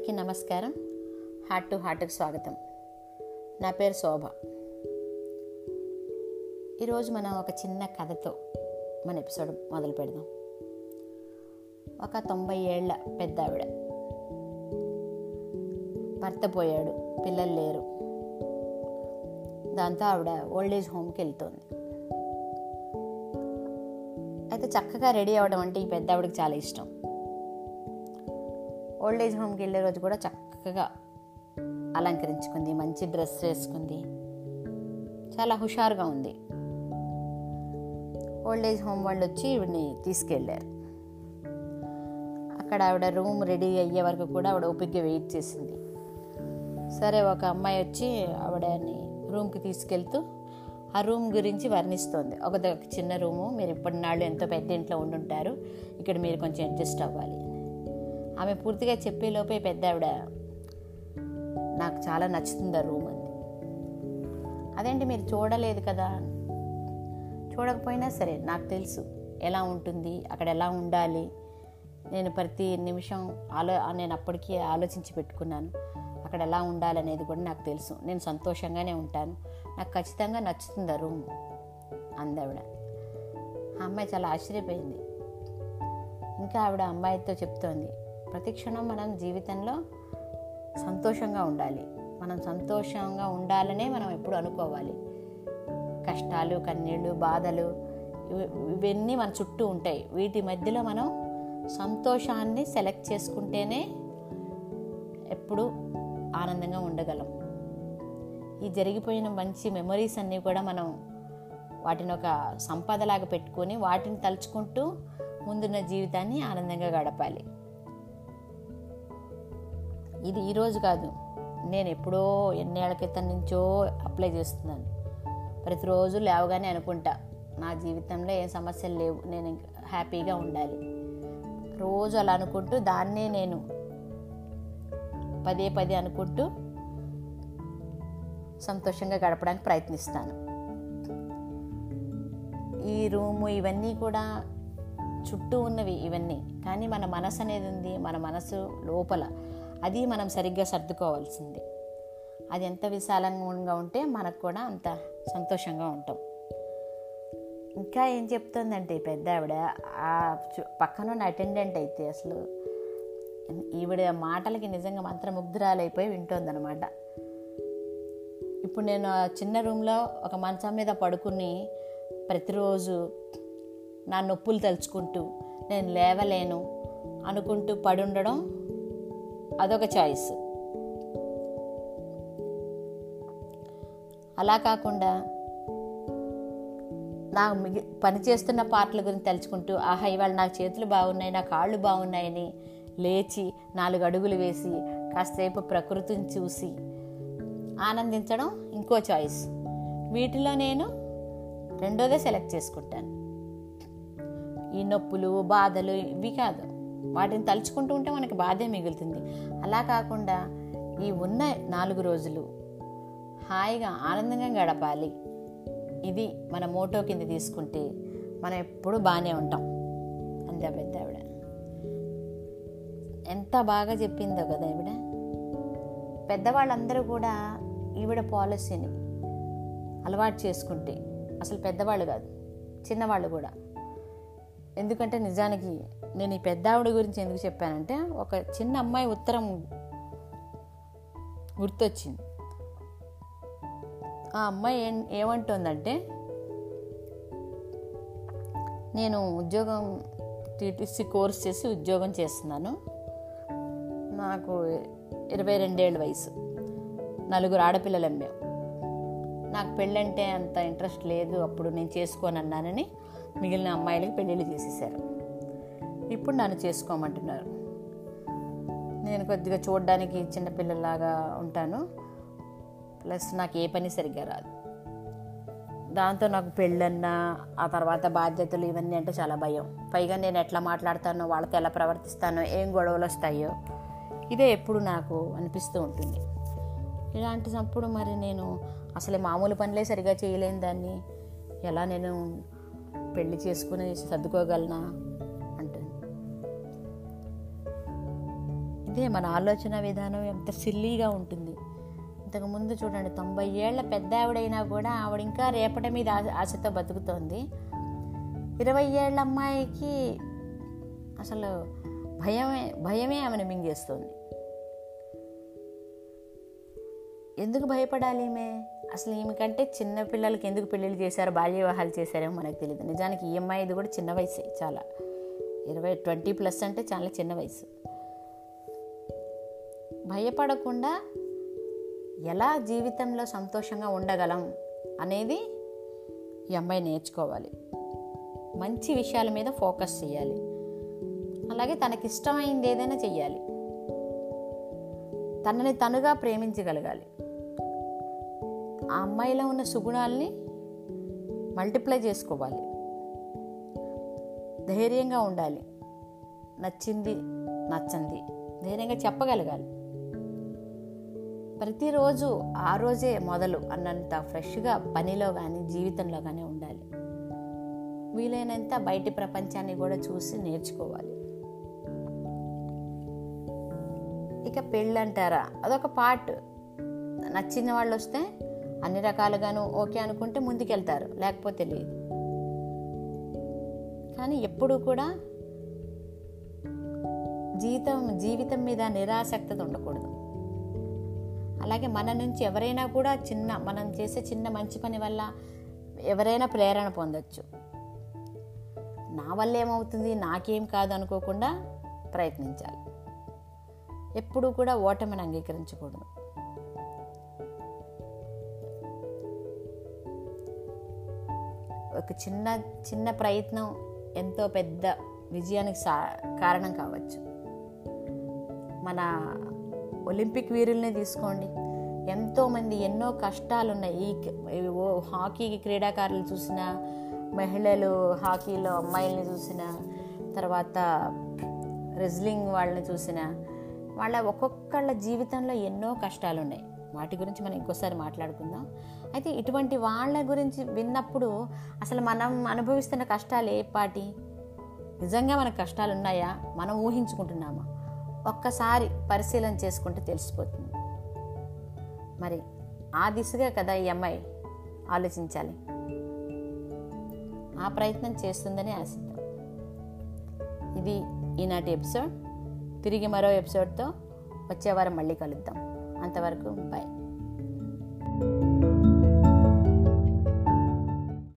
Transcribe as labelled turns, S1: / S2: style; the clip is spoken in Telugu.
S1: అందరికీ నమస్కారం. హార్ట్ టు హార్ట్కి స్వాగతం. నా పేరు శోభ. ఈరోజు మనం ఒక చిన్న కథతో మన ఎపిసోడ్ మొదలు పెడదాం. ఒక తొంభై ఏళ్ళ పెద్ద ఆవిడ భర్త పోయాడు పిల్లలు లేరు. దాంతో ఆవిడ ఓల్డ్ ఏజ్ హోమ్కి వెళ్తుంది. అయితే చక్కగా రెడీ అవ్వడం అంటే ఈ పెద్ద ఆవిడకి చాలా ఇష్టం. ఓల్డ్ ఏజ్ హోమ్కి వెళ్ళే రోజు కూడా చక్కగా అలంకరించుకుంది మంచి డ్రెస్ వేసుకుంది. చాలా హుషారుగా ఉంది. ఓల్డ్ ఏజ్ హోమ్ వాళ్ళు వచ్చి ఈవిడ్ని తీసుకెళ్ళారు. అక్కడ ఆవిడ రూమ్ రెడీ అయ్యే వరకు కూడా ఆవిడ ఓపిక్గా వెయిట్ చేసింది. సరే ఒక అమ్మాయి వచ్చి ఆవిడని రూమ్కి తీసుకెళ్తూ ఆ రూమ్ గురించి వర్ణిస్తోంది. ఒక చిన్న రూము మీరు ఇప్పటినాళ్ళు ఎంతో పెద్ద ఇంట్లో ఉండుంటారు. ఇక్కడ మీరు కొంచెం అడ్జస్ట్ అవ్వాలి. ఆమె పూర్తిగా చెప్పేలోపే పెద్ద ఆవిడ నాకు చాలా నచ్చుతుంది ఆ రూమ్ అంది. అదేంటి మీరు చూడలేదు కదా? చూడకపోయినా సరే నాకు తెలుసు ఎలా ఉంటుంది అక్కడ ఎలా ఉండాలి. నేను ప్రతి నిమిషం ఆలో నేను అప్పటికీ ఆలోచించి పెట్టుకున్నాను. అక్కడ ఎలా ఉండాలనేది కూడా నాకు తెలుసు. నేను సంతోషంగానే ఉంటాను. నాకు ఖచ్చితంగా నచ్చుతుంది ఆ రూమ్ అందావిడ. ఆ అమ్మాయి చాలా ఆశ్చర్యపోయింది. ఇంకా ఆవిడ అమ్మాయితో చెప్తోంది ప్రతిక్షణం మనం జీవితంలో సంతోషంగా ఉండాలి. మనం సంతోషంగా ఉండాలనే మనం ఎప్పుడు అనుకోవాలి. కష్టాలు కన్నీళ్ళు బాధలు ఇవి- ఇవన్నీ మన చుట్టూ ఉంటాయి. వీటి మధ్యలో మనం సంతోషాన్ని సెలెక్ట్ చేసుకుంటేనే ఎప్పుడు ఆనందంగా ఉండగలం. ఈ జరిగిపోయిన మంచి మెమరీస్ అన్నీ కూడా మనం వాటిని ఒక సంపదలాగా పెట్టుకొని వాటిని తలుచుకుంటూ ముందున్న జీవితాన్ని ఆనందంగా గడపాలి. ఇది ఈరోజు కాదు. నేను ఎప్పుడో ఎన్నేళ్ళ క్రితం నుంచో అప్లై చేస్తున్నాను. ప్రతిరోజు లేవగానే అనుకుంటా నా జీవితంలో ఏ సమస్యలు లేవు నేను హ్యాపీగా ఉండాలి. రోజు అలా అనుకుంటూ దాన్నే నేను పదే పదే అనుకుంటూ సంతోషంగా గడపడానికి ప్రయత్నిస్తాను. ఈ రూము ఇవన్నీ కూడా చుట్టూ ఉన్నవి ఇవన్నీ. కానీ మన మనసు అనేది ఉంది మన మనసు లోపల. అది మనం సరిగ్గా సర్దుకోవాల్సింది. అది ఎంత విశాలంగా ఉంటే మనకు కూడా అంత సంతోషంగా ఉంటాం. ఇంకా ఏం చెప్తుందంటే పెద్ద ఆవిడ ఆ పక్కనున్న పక్కన ఉన్న అటెండెంట్ అయితే అసలు ఈవిడ మాటలకి నిజంగా మంత్రముగ్ధురాలైపోయి వింటోందనమాట. ఇప్పుడు నేను చిన్న రూమ్లో ఒక మంచం మీద పడుకుని ప్రతిరోజు నా నొప్పులు తలుచుకుంటూ నేను లేవలేను అనుకుంటూ పడి ఉండడం అదొక చాయిస్. అలా కాకుండా నా మిగి పని చేస్తున్న పాటల గురించి తలుచుకుంటూ ఆహా ఇవాళ నా చేతులు బాగున్నాయి నా కాళ్ళు బాగున్నాయని లేచి నాలుగు అడుగులు వేసి కాసేపు ప్రకృతిని చూసి ఆనందించడం ఇంకో చాయిస్. వీటిలో నేను రెండోదే సెలెక్ట్ చేసుకుంటాను. ఈ నొప్పులు బాధలు ఇవి కాదు. వాటిని తలుచుకుంటూ ఉంటే మనకి బాధే మిగులుతుంది. అలా కాకుండా ఈ ఉన్న నాలుగు రోజులు హాయిగా ఆనందంగా గడపాలి. ఇది మన మోటో కింద తీసుకుంటే మనం ఎప్పుడు బాగానే ఉంటాం. అందా పెద్ద ఆవిడ. ఎంత బాగా చెప్పిందో కదా ఆవిడ. పెద్దవాళ్ళందరూ కూడా ఈవిడ పాలసీని అలవాటు చేసుకుంటే అసలు పెద్దవాళ్ళు కాదు చిన్నవాళ్ళు కూడా ఎందుకంటే నిజానికి నేను ఈ పెద్ద ఆవిడ గురించి ఎందుకు చెప్పానంటే ఒక చిన్న అమ్మాయి ఉత్తరం గుర్తొచ్చింది. ఆ అమ్మాయి ఏం ఏమంటుందంటే నేను ఉద్యోగం టీటీసీ కోర్స్ చేసి ఉద్యోగం చేస్తున్నాను. నాకు ఇరవై రెండేళ్ళ వయసు. నలుగురు ఆడపిల్లలు అమ్మాం. నాకు పెళ్ళంటే అంత ఇంట్రెస్ట్ లేదు అప్పుడు నేను చేసుకోనన్నానని మిగిలిన అమ్మాయిలకి పెళ్ళిళ్ళు చేసేసారు ఇప్పుడు నన్ను చేసుకోమంటున్నారు. నేను కొద్దిగా చూడడానికి చిన్నపిల్లలాగా ఉంటాను. ప్లస్ నాకు ఏ పని సరిగ్గా రాదు. దాంతో నాకు పెళ్ళన్నా ఆ తర్వాత బాధ్యతలు ఇవన్నీ అంటే చాలా భయం. పైగా నేను ఎట్లా మాట్లాడతానో వాళ్ళతో ఎలా ప్రవర్తిస్తానో ఏం గొడవలు వస్తాయో ఇదే ఎప్పుడు నాకు అనిపిస్తూ ఉంటుంది. ఇలాంటి ఇలాంటినప్పుడు మరి నేను అసలు మామూలు పనులే సరిగా చేయలేని దాన్ని. ఎలా నేను పెళ్ళి చేసుకుని సర్దుకోగలనా? అంటుంది. ఇదే మన ఆలోచన విధానం ఎంత సిల్లీగా ఉంటుంది. ఇంతకుముందు చూడండి తొంభై ఏళ్ళ పెద్ద ఆవిడైనా కూడా ఆవిడ ఇంకా రేపటి మీద ఆశ- ఆశతో బతుకుతోంది. ఇరవై ఏళ్ళ అమ్మాయికి అసలు భయమే భయమే ఆమెను మింగేస్తుంది. ఎందుకు భయపడాలి ఈమె? అసలు ఈమెకంటే చిన్న పిల్లలకి ఎందుకు పెళ్ళిళ్ళు చేశారో బాల్య వివాహాలు చేశారేమో మనకు తెలియదు నిజానికి ఈ అమ్మాయిది కూడా చిన్న వయసే చాలా. ఇరవై ట్వంటీ ప్లస్ అంటే చాలా చిన్న వయసు. భయపడకుండా ఎలా జీవితంలో సంతోషంగా ఉండగలం అనేది ఈ అమ్మాయి నేర్చుకోవాలి. మంచి విషయాల మీద ఫోకస్ చేయాలి. అలాగే తనకి ఇష్టమైంది ఏదైనా చెయ్యాలి. తనని తనుగా ప్రేమించగలగాలి. ఆ అమ్మాయిలో ఉన్న సుగుణాల్ని మల్టిప్లై చేసుకోవాలి. ధైర్యంగా ఉండాలి. నచ్చింది నచ్చంది ధైర్యంగా చెప్పగలగాలి. ప్రతిరోజు ఆ రోజే మొదలు అన్నంత ఫ్రెష్గా పనిలో కానీ జీవితంలో కానీ ఉండాలి. వీలైనంత బయటి ప్రపంచాన్ని కూడా చూసి నేర్చుకోవాలి. ఇక పెళ్ళంటారా? అదొక పార్ట్. నచ్చిన వాళ్ళు వస్తే అన్ని రకాలుగాను ఓకే అనుకుంటే ముందుకెళ్తారు. లేకపోతే లేదు. కానీ ఎప్పుడూ కూడా జీవితం జీవితం మీద నిరాసక్తత ఉండకూడదు. అలాగే మన నుంచి ఎవరైనా కూడా చిన్న మనం చేసే చిన్న మంచి పని వల్ల ఎవరైనా ప్రేరణ పొందొచ్చు. నా వల్ల ఏమవుతుంది? నాకేం కాదు అనుకోకుండా ప్రయత్నించాలి. ఎప్పుడూ కూడా ఓటమిని అంగీకరించకూడదు. ఒక చిన్న చిన్న ప్రయత్నం ఎంతో పెద్ద విజయానికి సా కారణం కావచ్చు. మన ఒలింపిక్ వీరుల్ని తీసుకోండి. ఎంతోమంది ఎన్నో కష్టాలు ఉన్నాయి ఈ హాకీకి హాకీ క్రీడాకారులు చూసిన మహిళలు హాకీలో అమ్మాయిల్ని చూసిన తర్వాత రెజ్లింగ్ వాళ్ళని చూసిన వాళ్ళ ఒక్కొక్కళ్ళ జీవితంలో ఎన్నో కష్టాలు ఉన్నాయి వాటి గురించి మనం ఇంకోసారి మాట్లాడుకుందాం. అయితే ఇటువంటి వాళ్ళ గురించి విన్నప్పుడు అసలు మనం అనుభవిస్తున్న కష్టాలు ఏ పాటి? నిజంగా మనకు కష్టాలు ఉన్నాయా? మనం ఊహించుకుంటున్నామా? ఒక్కసారి పరిశీలన చేసుకుంటే తెలిసిపోతుంది. మరి ఆ దిశగా కదా ఈ అమ్మాయి ఆలోచించాలి. ఆ ప్రయత్నం చేస్తుందని ఆశిద్దాం ఇది ఈనాటి ఎపిసోడ్. తిరిగి మరో ఎపిసోడ్తో వచ్చే వారం మళ్ళీ కలుద్దాం. అంతవరకు బాయ్